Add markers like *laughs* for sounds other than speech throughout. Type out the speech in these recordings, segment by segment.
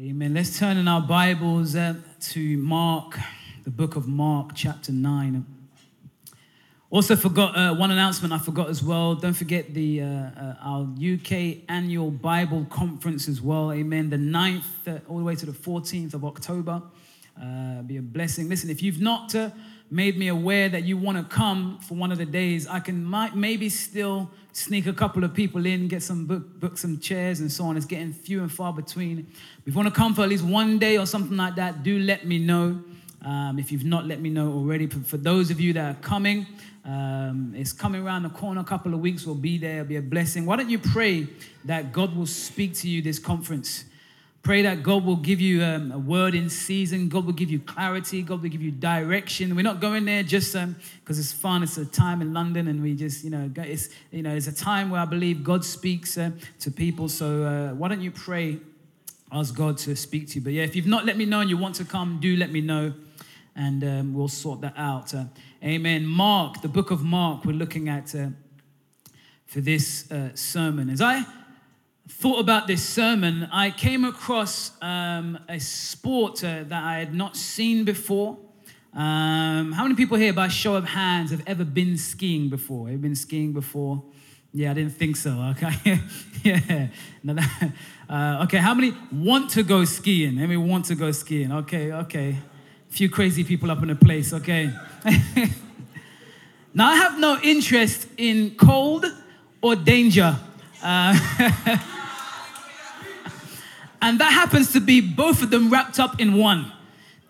Amen. Let's turn in our Bibles uh, to Mark, the book of Mark, chapter 9. Also, forgot uh, one announcement I forgot as well. Don't forget the uh, uh our UK annual Bible conference as well. Amen. The 9th uh, all the way to the 14th of October. Uh, be a blessing. Listen, if you've not made me aware that you want to come for one of the days, I can might, maybe still sneak a couple of people in, get some book, book some chairs and so on. It's getting few and far between. If you want to come for at least one day or something like that, do let me know. Um, if you've not let me know already, for those of you that are coming, um, it's coming around the corner. A couple of weeks, we'll be there. It'll be a blessing. Why don't you pray that God will speak to you this conference? Pray that God will give you um, a word in season. God will give you clarity. God will give you direction. We're not going there just because um, it's fun. It's a time in London, and we just, you know, it's you know, it's a time where I believe God speaks uh, to people. So uh, why don't you pray, ask God to speak to you? But yeah, if you've not let me know and you want to come, do let me know, and um, we'll sort that out. Uh, amen. Mark, the book of Mark, we're looking at uh, for this uh, sermon. As I thought about this sermon, I came across um, a sport uh, that I had not seen before. Um, how many people here, by show of hands, have ever been skiing before? Have been skiing before? Yeah, I didn't think so. *laughs* Okay, yeah. That, uh, okay, how many want to go skiing? How many want to go skiing? Okay, okay. A few crazy people up in the place. Okay. *laughs* now I have no interest in cold or danger. Uh, *laughs* And that happens to be both of them wrapped up in one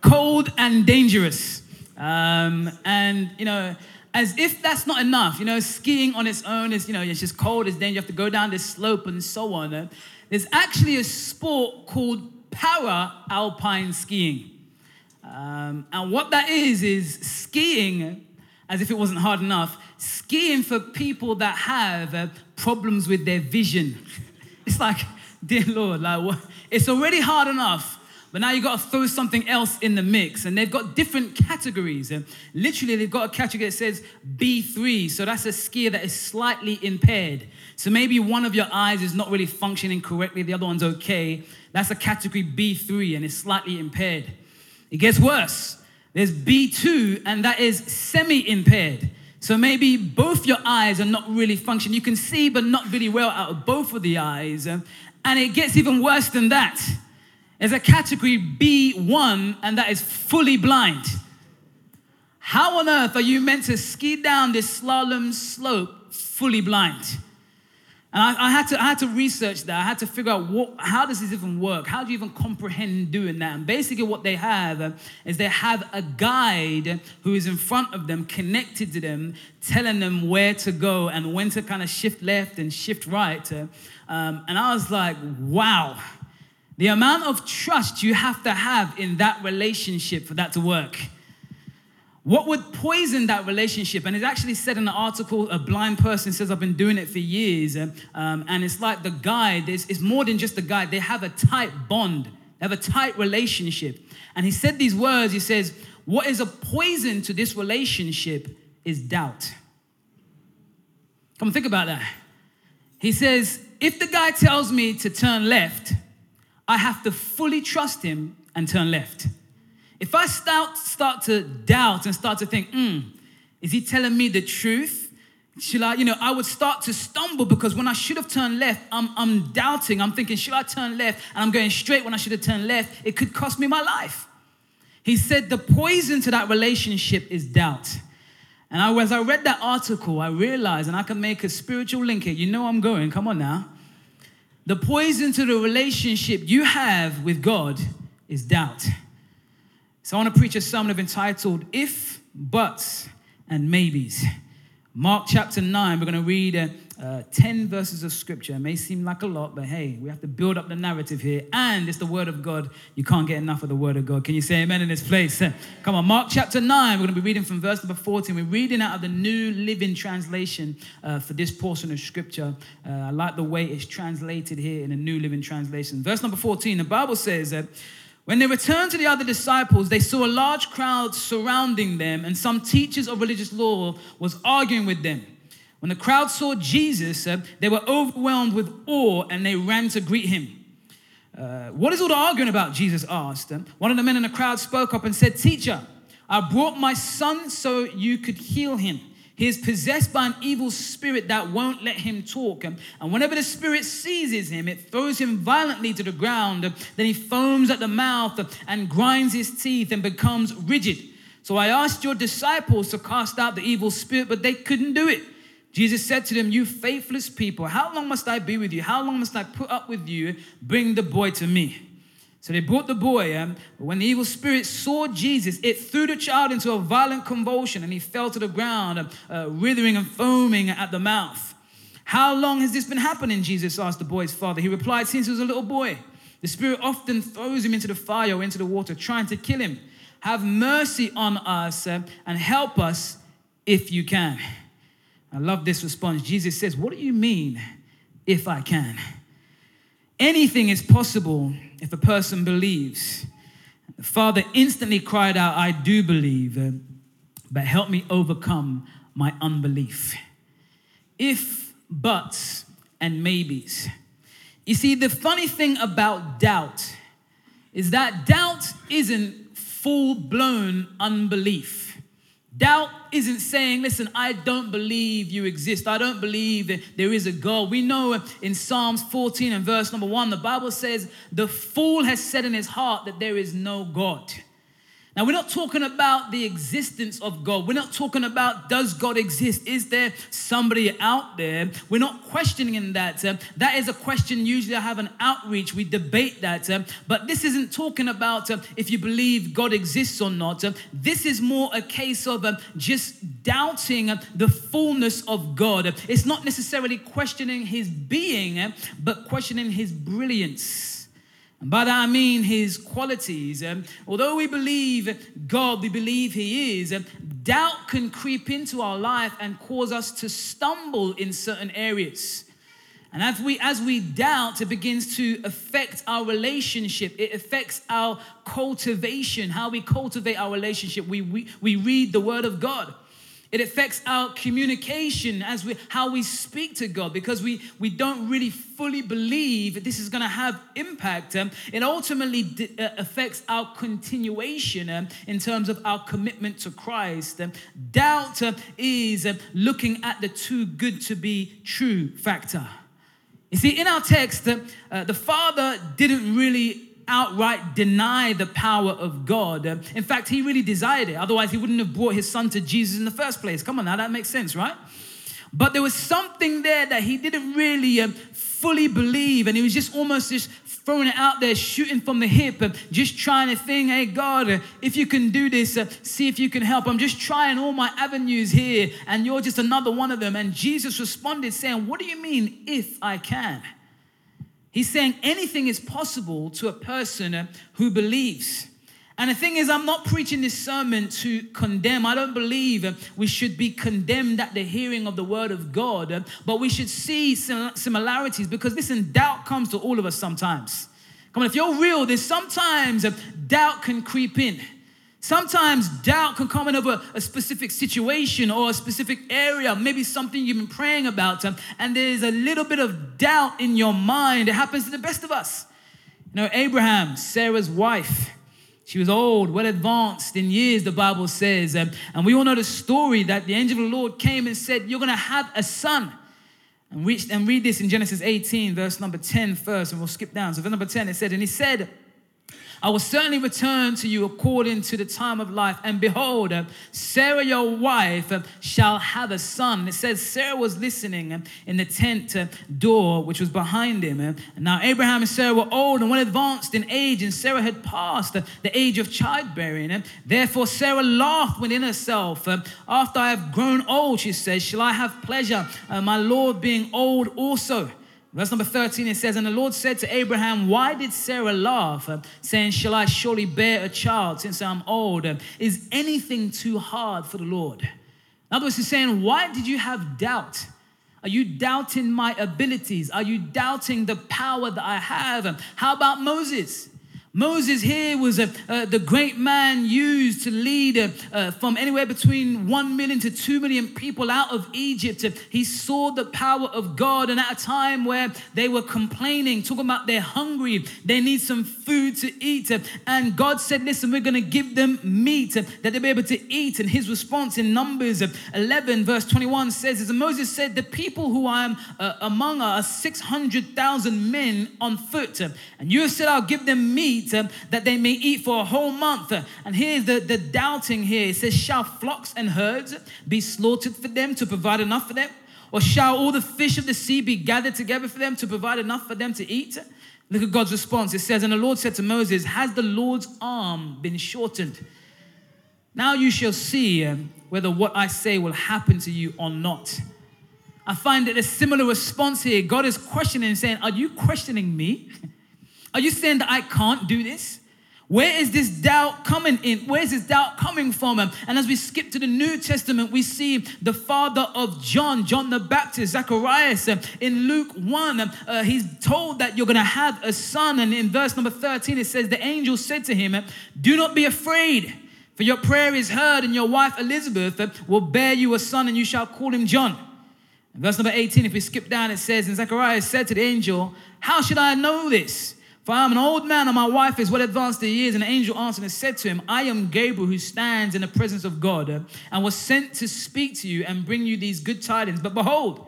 cold and dangerous. Um, and, you know, as if that's not enough, you know, skiing on its own is, you know, it's just cold, it's dangerous, you have to go down this slope and so on. There's actually a sport called para alpine skiing. Um, and what that is, is skiing, as if it wasn't hard enough, skiing for people that have uh, problems with their vision. *laughs* It's like, *laughs* dear Lord, like, what? It's already hard enough, but now you've got to throw something else in the mix. And they've got different categories. And literally, they've got a category that says B3. So that's a skier that is slightly impaired. So maybe one of your eyes is not really functioning correctly, the other one's okay. That's a category B3 and it's slightly impaired. It gets worse. There's B2, and that is semi impaired. So maybe both your eyes are not really functioning. You can see, but not really well out of both of the eyes. It gets even worse than that. There's a category B1, and that is fully blind. How on earth are you meant to ski down this slalom slope fully blind? And I, I, had to, I had to research that. I had to figure out what, how does this even work? How do you even comprehend doing that? And basically, what they have is they have a guide who is in front of them, connected to them, telling them where to go and when to kind of shift left and shift right. Um, and I was like, wow, the amount of trust you have to have in that relationship for that to work. What would poison that relationship? And it's actually said in the article, a blind person says, I've been doing it for years. Um, and it's like the guide, it's, it's more than just the guide. They have a tight bond, they have a tight relationship. And he said these words He says, What is a poison to this relationship is doubt. Come think about that. He says, if the guy tells me to turn left, I have to fully trust him and turn left. If I start, start to doubt and start to think, hmm, is he telling me the truth? Should I, you know, I would start to stumble because when I should have turned left, I'm, I'm doubting. I'm thinking, should I turn left? And I'm going straight when I should have turned left. It could cost me my life. He said the poison to that relationship is doubt. And I, as I read that article, I realized, and I can make a spiritual link here. You know I'm going, come on now. The poison to the relationship you have with God is doubt. So I want to preach a sermon of entitled If, Buts, and Maybes. Mark chapter 9, we're going to read uh, uh, 10 verses of scripture. It may seem like a lot, but hey, we have to build up the narrative here. And it's the word of God. You can't get enough of the word of God. Can you say amen in this place? Come on, Mark chapter 9. We're going to be reading from verse number 14. We're reading out of the New Living Translation uh, for this portion of scripture. Uh, I like the way it's translated here in the New Living Translation. Verse number 14, the Bible says that. When they returned to the other disciples, they saw a large crowd surrounding them, and some teachers of religious law was arguing with them. When the crowd saw Jesus, uh, they were overwhelmed with awe and they ran to greet him. Uh, what is all the arguing about? Jesus asked. One of the men in the crowd spoke up and said, Teacher, I brought my son so you could heal him. He is possessed by an evil spirit that won't let him talk. And whenever the spirit seizes him, it throws him violently to the ground. Then he foams at the mouth and grinds his teeth and becomes rigid. So I asked your disciples to cast out the evil spirit, but they couldn't do it. Jesus said to them, You faithless people, how long must I be with you? How long must I put up with you? Bring the boy to me. So they brought the boy, um, but when the evil spirit saw Jesus, it threw the child into a violent convulsion and he fell to the ground, uh, uh, writhing and foaming at the mouth. How long has this been happening? Jesus asked the boy's father. He replied, Since he was a little boy. The spirit often throws him into the fire or into the water, trying to kill him. Have mercy on us uh, and help us if you can. I love this response. Jesus says, What do you mean, if I can? Anything is possible if a person believes. The father instantly cried out, I do believe, but help me overcome my unbelief. If, buts, and maybes. You see, the funny thing about doubt is that doubt isn't full blown unbelief. Doubt isn't saying, listen, I don't believe you exist. I don't believe that there is a God. We know in Psalms 14 and verse number one, the Bible says, the fool has said in his heart that there is no God. Now, we're not talking about the existence of God. We're not talking about does God exist? Is there somebody out there? We're not questioning that. Uh, that is a question usually I have an outreach. We debate that. Uh, but this isn't talking about uh, if you believe God exists or not. This is more a case of just doubting the fullness of God. It's not necessarily questioning his being, but questioning his brilliance. And by that I mean his qualities. Um, although we believe God, we believe he is, um, doubt can creep into our life and cause us to stumble in certain areas. And as we as we doubt, it begins to affect our relationship. It affects our cultivation, how we cultivate our relationship. We, we, we read the word of God. It affects our communication as we how we speak to God because we we don't really fully believe this is going to have impact. Um, it ultimately d- uh, affects our continuation um, in terms of our commitment to Christ. Um, doubt uh, is uh, looking at the too good to be true factor. You see, in our text, uh, the Father didn't really outright deny the power of God. In fact, he really desired it. Otherwise, he wouldn't have brought his son to Jesus in the first place. Come on now, that makes sense, right? But there was something there that he didn't really um, fully believe, and he was just almost just throwing it out there, shooting from the hip, and just trying to think, hey, God, uh, if you can do this, uh, see if you can help. I'm just trying all my avenues here, and you're just another one of them. And Jesus responded, saying, What do you mean, if I can? He's saying anything is possible to a person who believes. And the thing is, I'm not preaching this sermon to condemn. I don't believe we should be condemned at the hearing of the word of God, but we should see similarities because listen, doubt comes to all of us sometimes. Come on, if you're real, there's sometimes doubt can creep in. Sometimes doubt can come in over a specific situation or a specific area, maybe something you've been praying about, um, and there's a little bit of doubt in your mind. It happens to the best of us. You know, Abraham, Sarah's wife, she was old, well advanced in years, the Bible says. Um, and we all know the story that the angel of the Lord came and said, You're going to have a son. And, and read this in Genesis 18, verse number 10 first, and we'll skip down. So, verse number 10, it said, And he said, I will certainly return to you according to the time of life. And behold, Sarah, your wife, shall have a son. And It says Sarah was listening in the tent door, which was behind him. And now Abraham and Sarah were old and well advanced in age, and Sarah had passed the age of childbearing. Therefore, Sarah laughed within herself. After I have grown old, she says, Shall I have pleasure, uh, my Lord being old also? Verse number 13, it says, And the Lord said to Abraham, Why did Sarah laugh, saying, Shall I surely bear a child since I'm old? Is anything too hard for the Lord? In other words, he's saying, Why did you have doubt? Are you doubting my abilities? Are you doubting the power that I have? How about Moses? Moses here was a, uh, the great man used to lead uh, uh, from anywhere between 1 million to 2 million people out of Egypt. He saw the power of God, and at a time where they were complaining, talking about they're hungry, they need some food to eat. And God said, Listen, we're going to give them meat that they'll be able to eat. And his response in Numbers 11, verse 21 says, As Moses said, The people who I am uh, among are 600,000 men on foot. And you have said, I'll give them meat eat, uh, that they may eat for a whole month. And here's the, the doubting here. It says, Shall flocks and herds be slaughtered for them to provide enough for them? Or shall all the fish of the sea be gathered together for them to provide enough for them to eat? Look at God's response. It says, And the Lord said to Moses, Has the Lord's arm been shortened? Now you shall see um, whether what I say will happen to you or not. I find that a similar response here. God is questioning, saying, Are you questioning me? *laughs* Are you saying that I can't do this? Where is this doubt coming in? Where is this doubt coming from? And as we skip to the New Testament, we see the father of John, John the Baptist, Zacharias. Um, in Luke 1, um, uh, he's told that you're going to have a son. And in verse number 13, it says, The angel said to him, Do not be afraid, for your prayer is heard, and your wife Elizabeth um, will bear you a son, and you shall call him John. Verse number 18, if we skip down, it says, And Zacharias said to the angel, How should I know this? For I am an old man, and my wife is well advanced in years. And the angel answered and said to him, I am Gabriel, who stands in the presence of God, and was sent to speak to you and bring you these good tidings. But behold,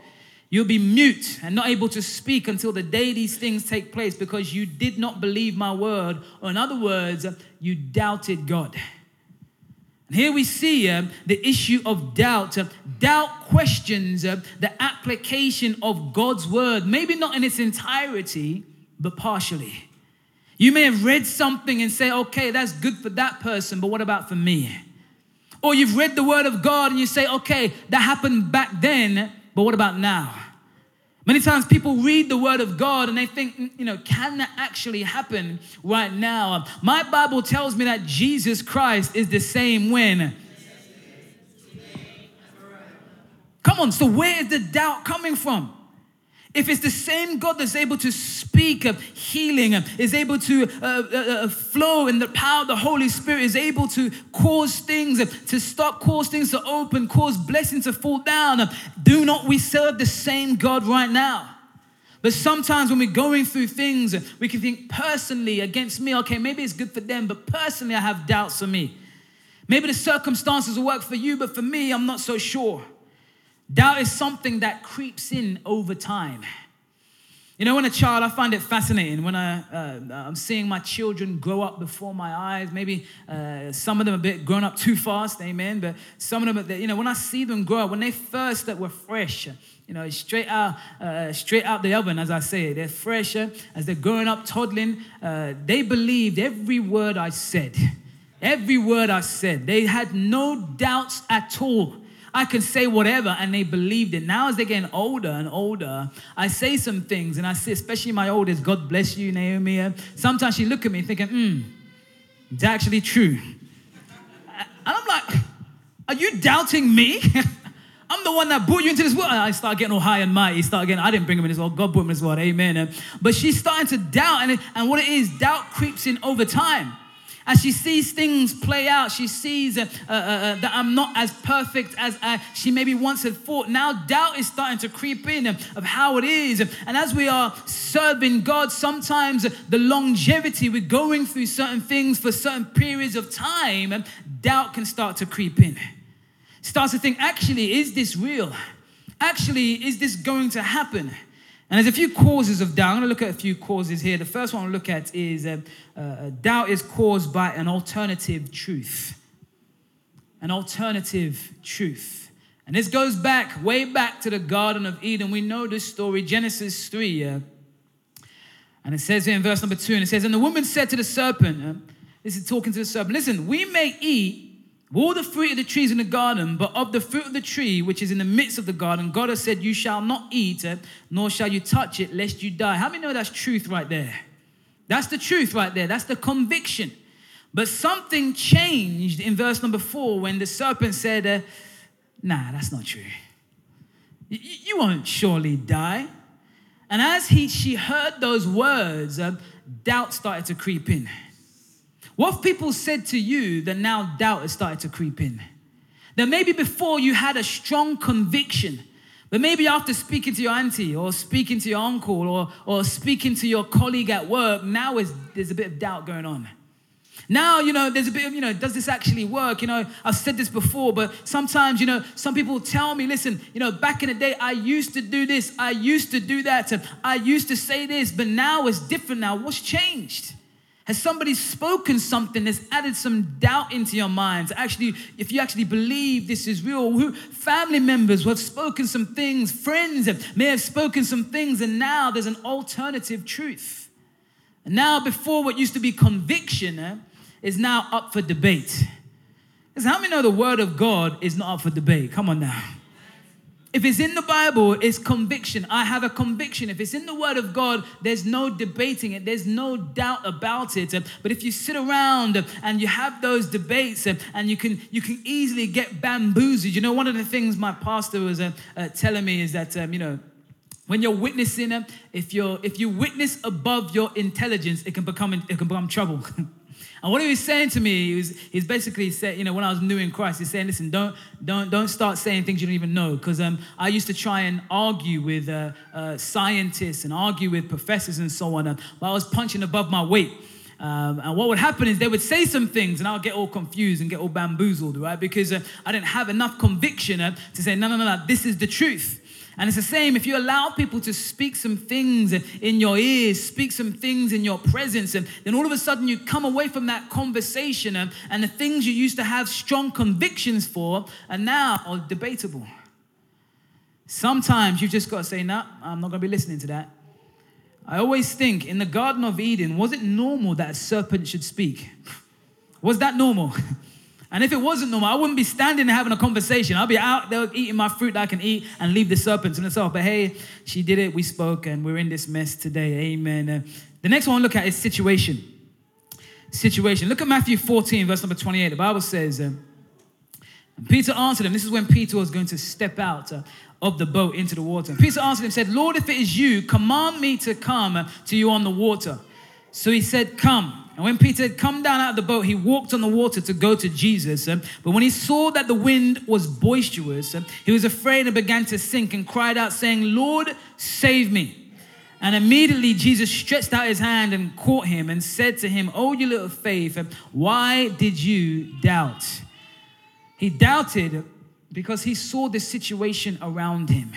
you'll be mute and not able to speak until the day these things take place, because you did not believe my word. Or, in other words, you doubted God. And here we see uh, the issue of doubt. Uh, doubt questions uh, the application of God's word, maybe not in its entirety, but partially. You may have read something and say, okay, that's good for that person, but what about for me? Or you've read the word of God and you say, okay, that happened back then, but what about now? Many times people read the word of God and they think, mm, you know, can that actually happen right now? My Bible tells me that Jesus Christ is the same when. Come on, so where is the doubt coming from? If it's the same God that's able to speak of healing, is able to uh, uh, uh, flow in the power of the Holy Spirit, is able to cause things to stop, cause things to open, cause blessings to fall down, do not we serve the same God right now? But sometimes when we're going through things, we can think personally against me, okay, maybe it's good for them, but personally I have doubts for me. Maybe the circumstances will work for you, but for me, I'm not so sure. Doubt is something that creeps in over time. You know, when a child, I find it fascinating when I, uh, I'm seeing my children grow up before my eyes. Maybe uh, some of them a bit grown up too fast, amen. But some of them, you know, when I see them grow up, when they first that were fresh, you know, straight out, uh, straight out the oven, as I say, they're fresher as they're growing up, toddling. Uh, they believed every word I said, every word I said. They had no doubts at all I can say whatever and they believed it. Now, as they're getting older and older, I say some things and I say, especially my oldest, God bless you, Naomi. Sometimes she look at me thinking, hmm, it's actually true. And I'm like, are you doubting me? *laughs* I'm the one that brought you into this world. I start getting all high and mighty. Start getting, I didn't bring him in this world. God brought him in this world. Amen. But she's starting to doubt. And, and what it is, doubt creeps in over time. As she sees things play out, she sees uh, uh, uh, that I'm not as perfect as uh, she maybe once had thought. Now doubt is starting to creep in of how it is. And as we are serving God, sometimes the longevity, we're going through certain things for certain periods of time, doubt can start to creep in. Starts to think, actually, is this real? Actually, is this going to happen? And there's a few causes of doubt. I'm going to look at a few causes here. The first one I'll look at is uh, uh, doubt is caused by an alternative truth. An alternative truth. And this goes back, way back to the Garden of Eden. We know this story, Genesis 3. Uh, and it says here in verse number 2, and it says, And the woman said to the serpent, uh, this is talking to the serpent, Listen, we may eat all the fruit of the trees in the garden, but of the fruit of the tree which is in the midst of the garden, God has said, You shall not eat it, nor shall you touch it, lest you die. How many know that's truth right there? That's the truth right there. That's the conviction. But something changed in verse number four when the serpent said, uh, Nah, that's not true. You won't surely die. And as he, she heard those words, uh, doubt started to creep in. What people said to you that now doubt has started to creep in? That maybe before you had a strong conviction, but maybe after speaking to your auntie or speaking to your uncle or, or speaking to your colleague at work, now is, there's a bit of doubt going on. Now, you know, there's a bit of, you know, does this actually work? You know, I've said this before, but sometimes, you know, some people tell me, listen, you know, back in the day, I used to do this, I used to do that, I used to say this, but now it's different now. What's changed? Has somebody spoken something that's added some doubt into your minds? Actually, if you actually believe this is real, who, family members have spoken some things, friends have, may have spoken some things, and now there's an alternative truth. And now, before what used to be conviction eh, is now up for debate. Because how many know the word of God is not up for debate? Come on now. If it's in the Bible, it's conviction. I have a conviction. If it's in the Word of God, there's no debating it. There's no doubt about it. But if you sit around and you have those debates and you can you can easily get bamboozled. You know, one of the things my pastor was uh, uh, telling me is that um, you know when you're witnessing, if you're if you witness above your intelligence, it can become it can become trouble. *laughs* And what he was saying to me, he was, he's basically said, you know, when I was new in Christ, he's saying, listen, don't, don't, don't start saying things you don't even know. Because um, I used to try and argue with uh, uh, scientists and argue with professors and so on, uh, but I was punching above my weight. Um, and what would happen is they would say some things and I'll get all confused and get all bamboozled, right? Because uh, I didn't have enough conviction uh, to say, no, no, no, no, this is the truth. And it's the same if you allow people to speak some things in your ears, speak some things in your presence, and then all of a sudden you come away from that conversation and, and the things you used to have strong convictions for are now debatable. Sometimes you've just got to say, no, nah, I'm not going to be listening to that. I always think in the Garden of Eden, was it normal that a serpent should speak? Was that normal? *laughs* And if it wasn't normal, I wouldn't be standing and having a conversation. I'd be out there eating my fruit that I can eat and leave the serpents to myself. But hey, she did it. We spoke and we're in this mess today. Amen. Uh, the next one I look at is situation. Situation. Look at Matthew 14, verse number 28. The Bible says, uh, Peter answered him. This is when Peter was going to step out uh, of the boat into the water. Peter answered him, said, Lord, if it is you, command me to come to you on the water. So he said, Come. And when Peter had come down out of the boat, he walked on the water to go to Jesus. Um, but when he saw that the wind was boisterous, um, he was afraid and began to sink and cried out, saying, Lord, save me. And immediately Jesus stretched out his hand and caught him and said to him, Oh, you little faith, um, why did you doubt? He doubted because he saw the situation around him.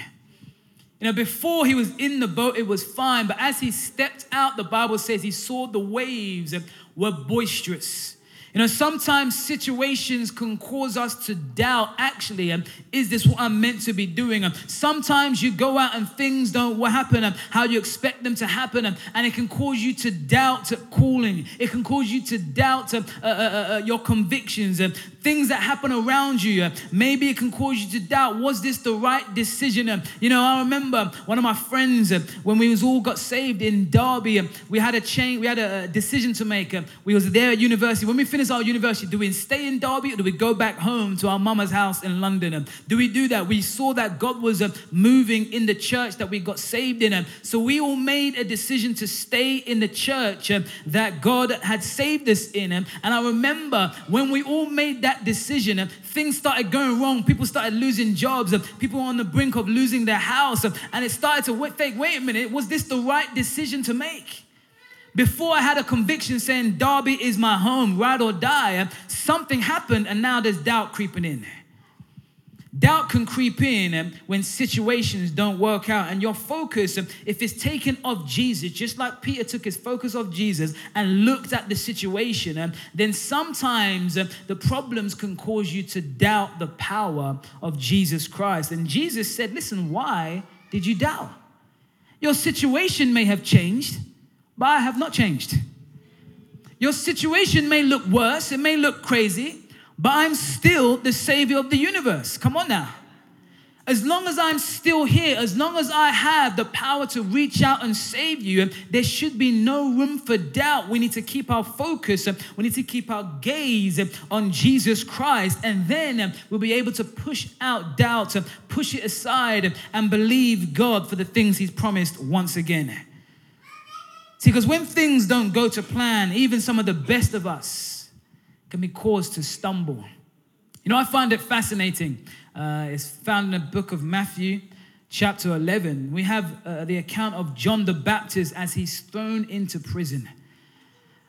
You know, before he was in the boat, it was fine. But as he stepped out, the Bible says he saw the waves were boisterous. You know, sometimes situations can cause us to doubt actually, um, is this what I'm meant to be doing? Um, sometimes you go out and things don't happen um, how you expect them to happen, um, and it can cause you to doubt calling. It can cause you to doubt uh, uh, uh, uh, your convictions. Um, things that happen around you. Maybe it can cause you to doubt, was this the right decision? You know, I remember one of my friends when we was all got saved in Derby, we had a change, we had a decision to make. We was there at university. When we finished our university, do we stay in Derby or do we go back home to our mama's house in London? Do we do that? We saw that God was uh, moving in the church that we got saved in. So we all made a decision to stay in the church uh, that God had saved us in. And I remember when we all made that decision, and things started going wrong. People started losing jobs, people were on the brink of losing their house, and it started to think, wait a minute, was this the right decision to make? Before I had a conviction saying Derby is my home, ride or die, something happened, and now there's doubt creeping in. Doubt can creep in when situations don't work out, and your focus, if it's taken off Jesus, just like Peter took his focus off Jesus and looked at the situation, then sometimes the problems can cause you to doubt the power of Jesus Christ. And Jesus said, Listen, why did you doubt? Your situation may have changed, but I have not changed. Your situation may look worse, it may look crazy, but I'm still the savior of the universe. Come on now. As long as I'm still here, as long as I have the power to reach out and save you, there should be no room for doubt. We need to keep our focus, we need to keep our gaze on Jesus Christ, and then we'll be able to push out doubt, push it aside, and believe God for the things He's promised once again. See, because when things don't go to plan, even some of the best of us can be caused to stumble. You know, I find it fascinating. Uh, it's found in the book of Matthew, chapter 11. We have uh, the account of John the Baptist as he's thrown into prison.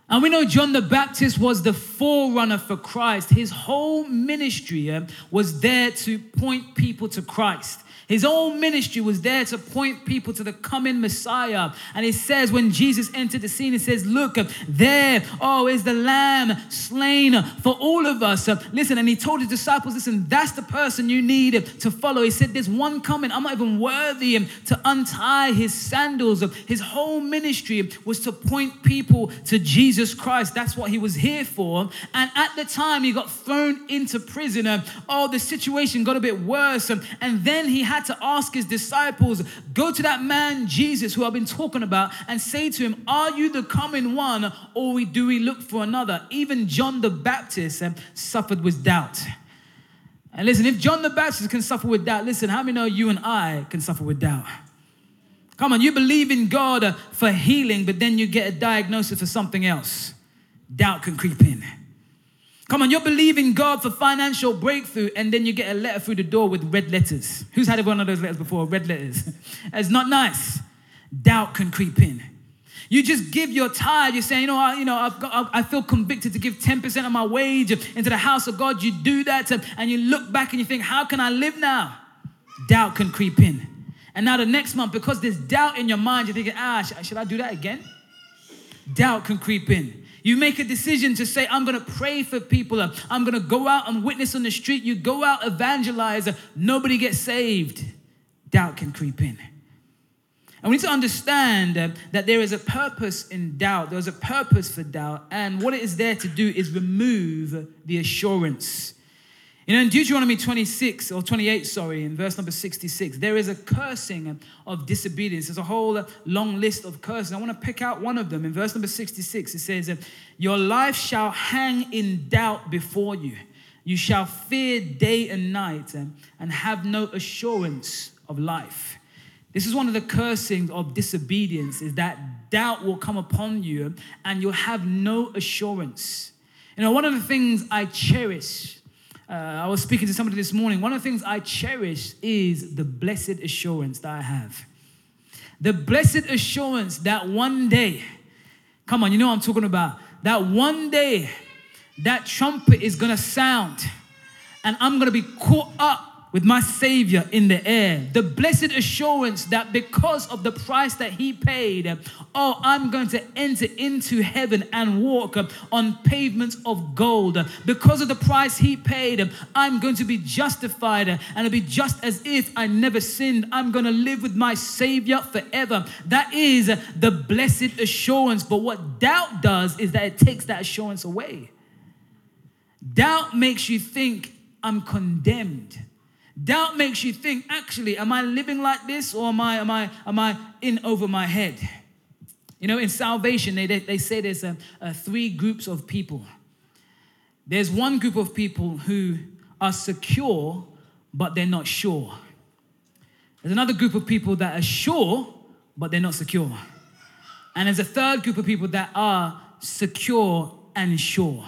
And we know John the Baptist was the forerunner for Christ. His whole ministry uh, was there to point people to Christ. His whole ministry was there to point people to the coming Messiah. And it says, when Jesus entered the scene, it says, Look, there, oh, is the lamb slain for all of us. Listen, and he told his disciples, Listen, that's the person you need to follow. He said, There's one coming. I'm not even worthy to untie his sandals. His whole ministry was to point people to Jesus Christ. That's what he was here for. And at the time, he got thrown into prison. Oh, the situation got a bit worse. And then he had had to ask his disciples, go to that man Jesus who I've been talking about and say to him, Are you the coming one or do we look for another? Even John the Baptist um, suffered with doubt. And listen, if John the Baptist can suffer with doubt, listen, how many know you and I can suffer with doubt? Come on, you believe in God uh, for healing, but then you get a diagnosis for something else. Doubt can creep in. Come on, you're believing God for financial breakthrough, and then you get a letter through the door with red letters. Who's had one of those letters before? Red letters. *laughs* it's not nice. Doubt can creep in. You just give your tithe. You're saying, you know, I, you know, got, I feel convicted to give 10% of my wage into the house of God. You do that, and you look back and you think, how can I live now? Doubt can creep in. And now the next month, because there's doubt in your mind, you're thinking, ah, should I do that again? Doubt can creep in. You make a decision to say, I'm going to pray for people. I'm going to go out and witness on the street. You go out, evangelize. Nobody gets saved. Doubt can creep in. And we need to understand uh, that there is a purpose in doubt. There's a purpose for doubt. And what it is there to do is remove the assurance you know, in Deuteronomy 26 or 28, sorry, in verse number 66, there is a cursing of disobedience. There's a whole long list of curses. I want to pick out one of them. In verse number 66, it says, Your life shall hang in doubt before you. You shall fear day and night and have no assurance of life. This is one of the cursings of disobedience, is that doubt will come upon you and you'll have no assurance. You know, one of the things I cherish uh, I was speaking to somebody this morning. One of the things I cherish is the blessed assurance that I have. The blessed assurance that one day, come on, you know what I'm talking about, that one day that trumpet is gonna sound and I'm gonna be caught up with my Savior in the air. The blessed assurance that because of the price that He paid, oh, I'm going to enter into heaven and walk on pavements of gold. Because of the price He paid, I'm going to be justified and it'll be just as if I never sinned. I'm going to live with my Savior forever. That is the blessed assurance. But what doubt does is that it takes that assurance away. Doubt makes you think I'm condemned. Doubt makes you think, actually, am I living like this or am I, am I, am I in over my head? You know, in salvation, they, they, they say there's a, a three groups of people. There's one group of people who are secure, but they're not sure. There's another group of people that are sure, but they're not secure. And there's a third group of people that are secure and sure.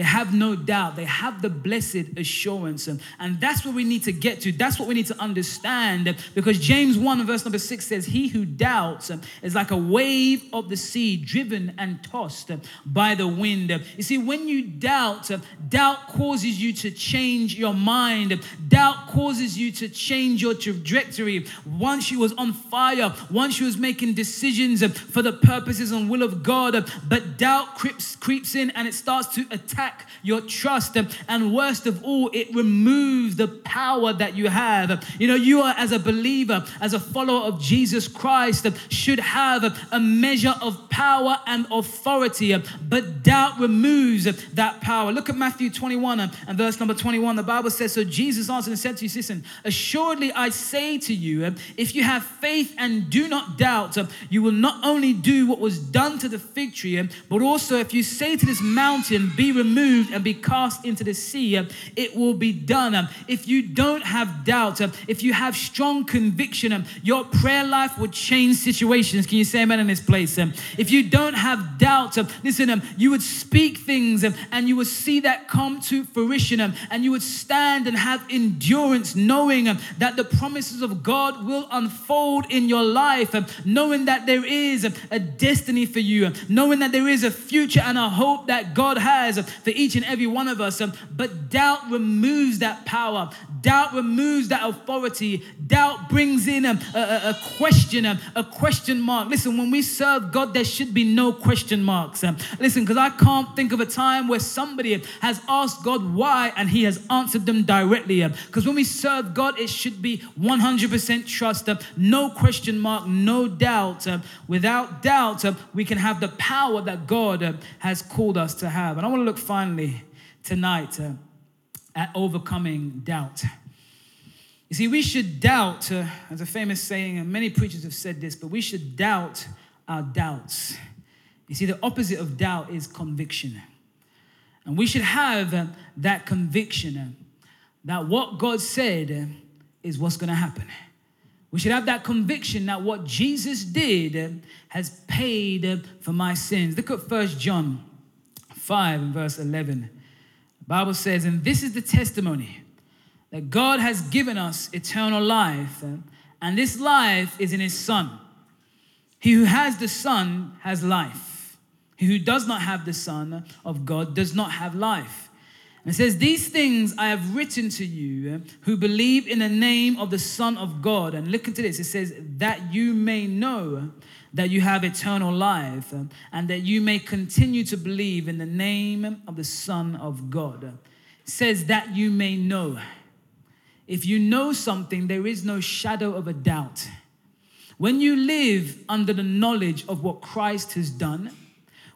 They have no doubt. They have the blessed assurance. And, and that's what we need to get to. That's what we need to understand. Because James 1, verse number 6 says, He who doubts is like a wave of the sea driven and tossed by the wind. You see, when you doubt, doubt causes you to change your mind. Doubt causes you to change your trajectory. Once you was on fire, once you was making decisions for the purposes and will of God, but doubt creeps, creeps in and it starts to attack back your trust. And worst of all, it removes the power that you have. You know, you are as a believer, as a follower of Jesus Christ, should have a measure of power and authority, but doubt removes that power. Look at Matthew 21 and verse number 21. The Bible says, So Jesus answered and said to you, Listen, assuredly I say to you, if you have faith and do not doubt, you will not only do what was done to the fig tree, but also if you say to this mountain, Be removed removed and be cast into the sea, it will be done. If you don't have doubt, if you have strong conviction, your prayer life would change situations. Can you say amen in this place? If you don't have doubt, listen, you would speak things and you would see that come to fruition and you would stand and have endurance knowing that the promises of God will unfold in your life, knowing that there is a destiny for you, knowing that there is a future and a hope that God has for each and every one of us. Um, but doubt removes that power, doubt removes that authority, doubt brings in um, a, a, a question, a, a, question mark. Listen, when we serve God, there should be no question marks. Listen, because I can't think of a time where somebody has asked God why and He has answered them directly. Because when we serve God, it should be 100% trust, no question mark, no doubt. Without doubt, we can have the power that God has called us to have. And I want to look finally tonight at overcoming doubt. You see, we should doubt, uh, as a famous saying, and many preachers have said this, but we should doubt our doubts. You see, the opposite of doubt is conviction. And we should have uh, that conviction uh, that what God said uh, is what's going to happen. We should have that conviction that what Jesus did uh, has paid uh, for my sins. Look at First John 5 and verse 11. The Bible says, And this is the testimony that God has given us eternal life, and this life is in His Son. He who has the Son has life. He who does not have the Son of God does not have life. And it says, These things I have written to you who believe in the name of the Son of God. And look into this it says, That you may know that you have eternal life and that you may continue to believe in the name of the Son of God. It says, That you may know. If you know something, there is no shadow of a doubt. When you live under the knowledge of what Christ has done,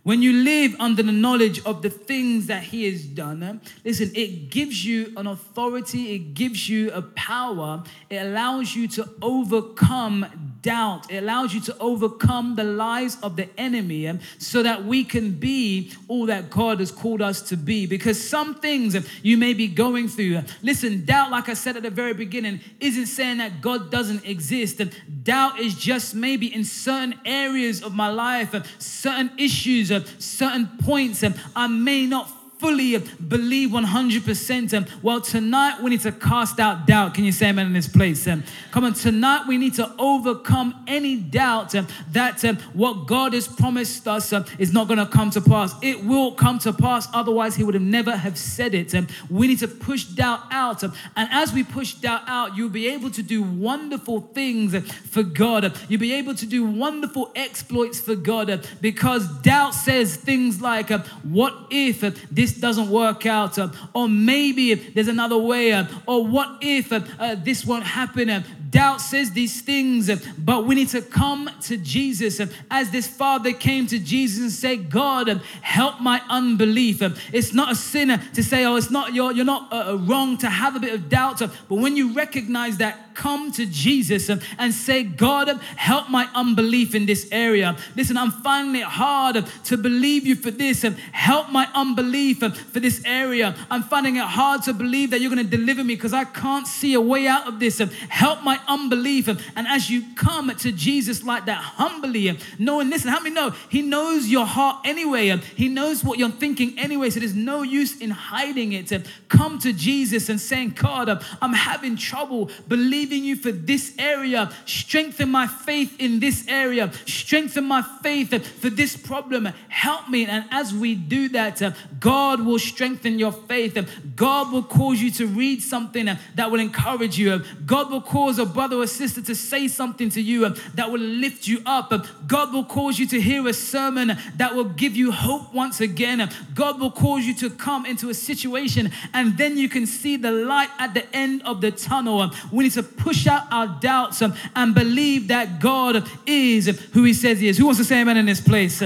when you live under the knowledge of the things that He has done, listen, it gives you an authority, it gives you a power, it allows you to overcome doubt. It allows you to overcome the lies of the enemy um, so that we can be all that God has called us to be. Because some things um, you may be going through, uh, listen, doubt, like I said at the very beginning, isn't saying that God doesn't exist. Doubt is just maybe in certain areas of my life, certain issues, certain points, and I may not fully believe 100%. Um, well, tonight we need to cast out doubt. Can you say amen in this place? Um, come on, tonight we need to overcome any doubt um, that um, what God has promised us um, is not going to come to pass. It will come to pass, otherwise, He would have never have said it. Um. We need to push doubt out. and as we push doubt out, you'll be able to do wonderful things uh, for God. You'll be able to do wonderful exploits for God uh, because doubt says things like, What if uh, this this doesn't work out, uh, or maybe there's another way, uh, or what if uh, this won't happen? Uh, doubt says these things, uh, but we need to come to Jesus as this father came to Jesus and say, God, help my unbelief. It's not a sin to say, oh, it's not you're, you're not wrong to have a bit of doubt, but when you recognize that come to Jesus and say, God, help my unbelief in this area. Listen, I'm finding it hard to believe you for this. Help my unbelief for this area. I'm finding it hard to believe that you're going to deliver me because I can't see a way out of this. Help my unbelief. And as you come to Jesus like that, humbly, knowing, listen, how many know? He knows your heart anyway. He knows what you're thinking anyway. So there's no use in hiding it. Come to Jesus and saying, God, I'm having trouble believing you for this area. Strengthen my faith in this area. Strengthen my faith for this problem. Help me. And as we do that, God will strengthen your faith. God will cause you to read something that will encourage you. God will cause a brother or sister to say something to you that will lift you up. God will cause you to hear a sermon that will give you hope once again. God will cause you to come into a situation and then you can see the light at the end of the tunnel. We need to push out our doubts and believe that God is who He says He is. Who wants to say amen in this place?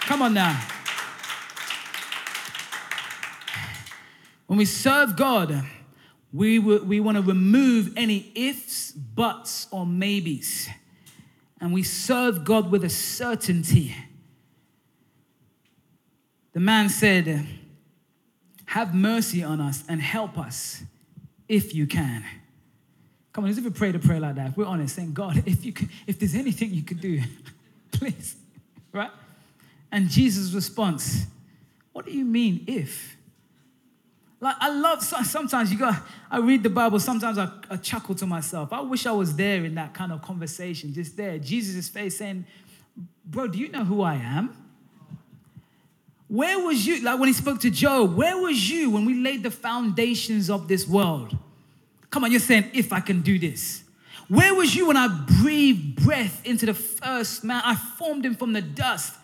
Come on now. When we serve God, we, we want to remove any ifs, buts, or maybes. And we serve God with a certainty. The man said, have mercy on us and help us if you can. Come on, let's ever pray to pray like that. If we're honest, saying, God, *laughs* if you can, if there's anything you could do, *laughs* please. Right? And Jesus' response, what do you mean if? Like I love sometimes you got I read the Bible, sometimes I, I chuckle to myself. I wish I was there in that kind of conversation, just there. Jesus' face saying, Bro, do you know who I am? Where was you? Like when he spoke to Job, where was you when we laid the foundations of this world? Come on, you're saying, if I can do this. Where was you when I breathed breath into the first man? I formed him from the dust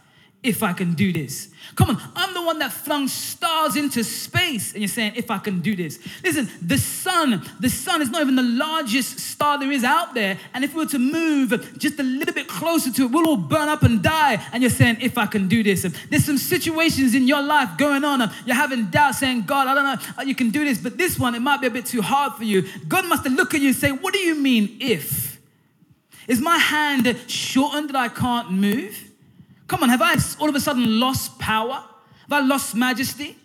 if I can do this. Come on, I'm the one that flung stars into space, and you're saying, if I can do this. Listen, the sun, the sun is not even the largest star there is out there, and if we were to move just a little bit closer to it, we'll all burn up and die, and you're saying, if I can do this. There's some situations in your life going on, you're having doubt, saying, God, I don't know, you can do this, but this one, it might be a bit too hard for you. God must have looked at you and say, what do you mean, if? Is my hand shortened that I can't move? Come on, have I all of a sudden lost power? Have I lost majesty?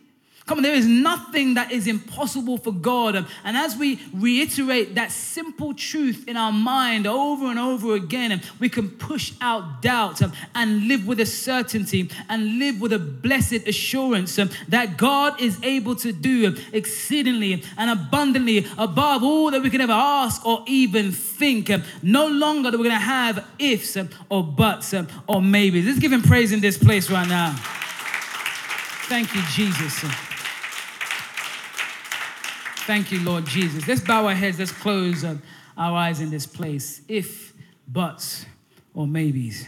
Come on, there is nothing that is impossible for God. And as we reiterate that simple truth in our mind over and over again, we can push out doubt and live with a certainty and live with a blessed assurance that God is able to do exceedingly and abundantly above all that we can ever ask or even think. No longer that we're going to have ifs or buts or maybes. Let's give him praise in this place right now. Thank you, Jesus. Thank you, Lord Jesus. Let's bow our heads. Let's close um, our eyes in this place. If, buts, or maybes.